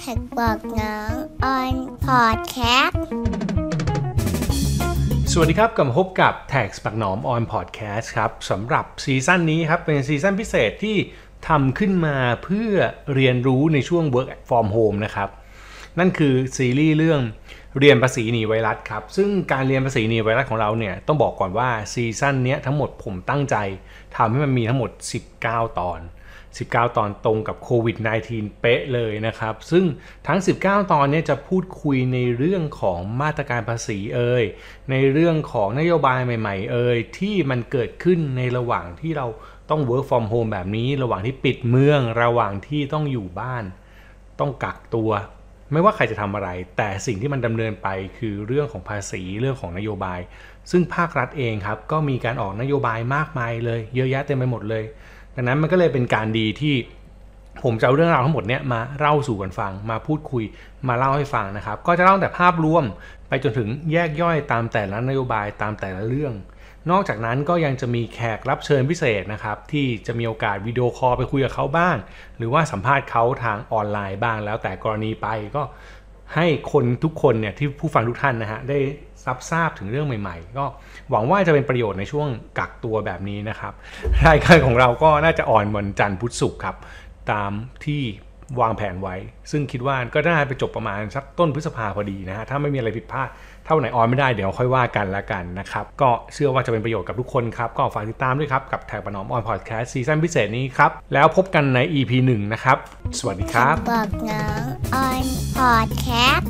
TAXBugnoms on podcastสวัสดีครับกลับมาพบกับ TAXBugnoms on podcast ครับสำหรับซีซั่นนี้ครับเป็นซีซั่นพิเศษที่ทำขึ้นมาเพื่อเรียนรู้ในช่วง work from home นะครับ นั่นคือซีรีส์เรื่องเรียนภาษีหนีไวรัสครับ ซึ่งการเรียนภาษีหนีไวรัสของเราเนี่ยต้องบอกก่อนว่าซีซั่นนี้ทั้งหมดผมตั้งใจทำให้มันมีทั้งหมด 19 ตอน 19 ตอนตรงกับโควิด -19 เป๊ะเลยนะครับ ซึ่งทั้ง 19 ตอนนี้จะพูดคุยในเรื่องของมาตรการภาษีเอ่ย ในเรื่องของนโยบายใหม่ๆ เอ่ย ที่มันเกิดขึ้นในระหว่างที่เราต้อง work from home แบบนี้ ระหว่างที่ปิดเมือง ระหว่างที่ต้องอยู่บ้าน ต้องกักตัว ไม่ว่าใครจะทำอะไร แต่สิ่งที่มันดำเนินไปคือเรื่องของภาษีเรื่องของนโยบาย ซึ่งภาครัฐเองครับก็มีการออกนโยบายมากมายเลย เยอะแยะเต็มไปหมดเลย ดังนั้นมันก็เลยเป็นการดีที่ผมจะเอาเรื่องราวทั้งหมดเนี่ยมาเล่าสู่กันฟัง มาพูดคุยมาเล่าให้ฟังนะครับ ก็จะเล่าแต่ภาพรวมไปจนถึงแยกย่อยตามแต่ละนโยบายตามแต่ละเรื่อง นอกจากนั้นก็ยังจะมีแขกรับเชิญพิเศษนะครับ ที่จะมีโอกาสวิดีโอคอลไปคุยกับเขาบ้าง หรือว่าสัมภาษณ์เขาทางออนไลน์บ้างแล้วแต่กรณีไปก็ ให้คนทุกคนเนี่ยที่ผู้ฟังทุกท่านนะฮะได้รับทราบถึงเรื่องใหม่ ๆ ก็หวังว่าจะเป็นประโยชน์ในช่วงกักตัวแบบนี้นะครับรายการของเราก็น่าจะอ่อนวันจันทร์พุธศุกร์ครับตามที่วางแผนไว้ ซึ่งคิดว่าก็น่าไปจบประมาณสักต้นพฤษภาพอดีนะฮะถ้าไม่มีอะไรผิดพลาดถ้าไหนออนไม่ได้เดี๋ยวค่อยว่ากันละกันนะครับ ก็เชื่อว่าจะเป็นประโยชน์กับทุกคนครับ ก็ฝากติดตามด้วยครับ กับแท็กปนอมออนพอดแคสต์ซีซั่นพิเศษนี้ครับ แล้วพบกันใน EP 1 นะครับ สวัสดีครับ บอ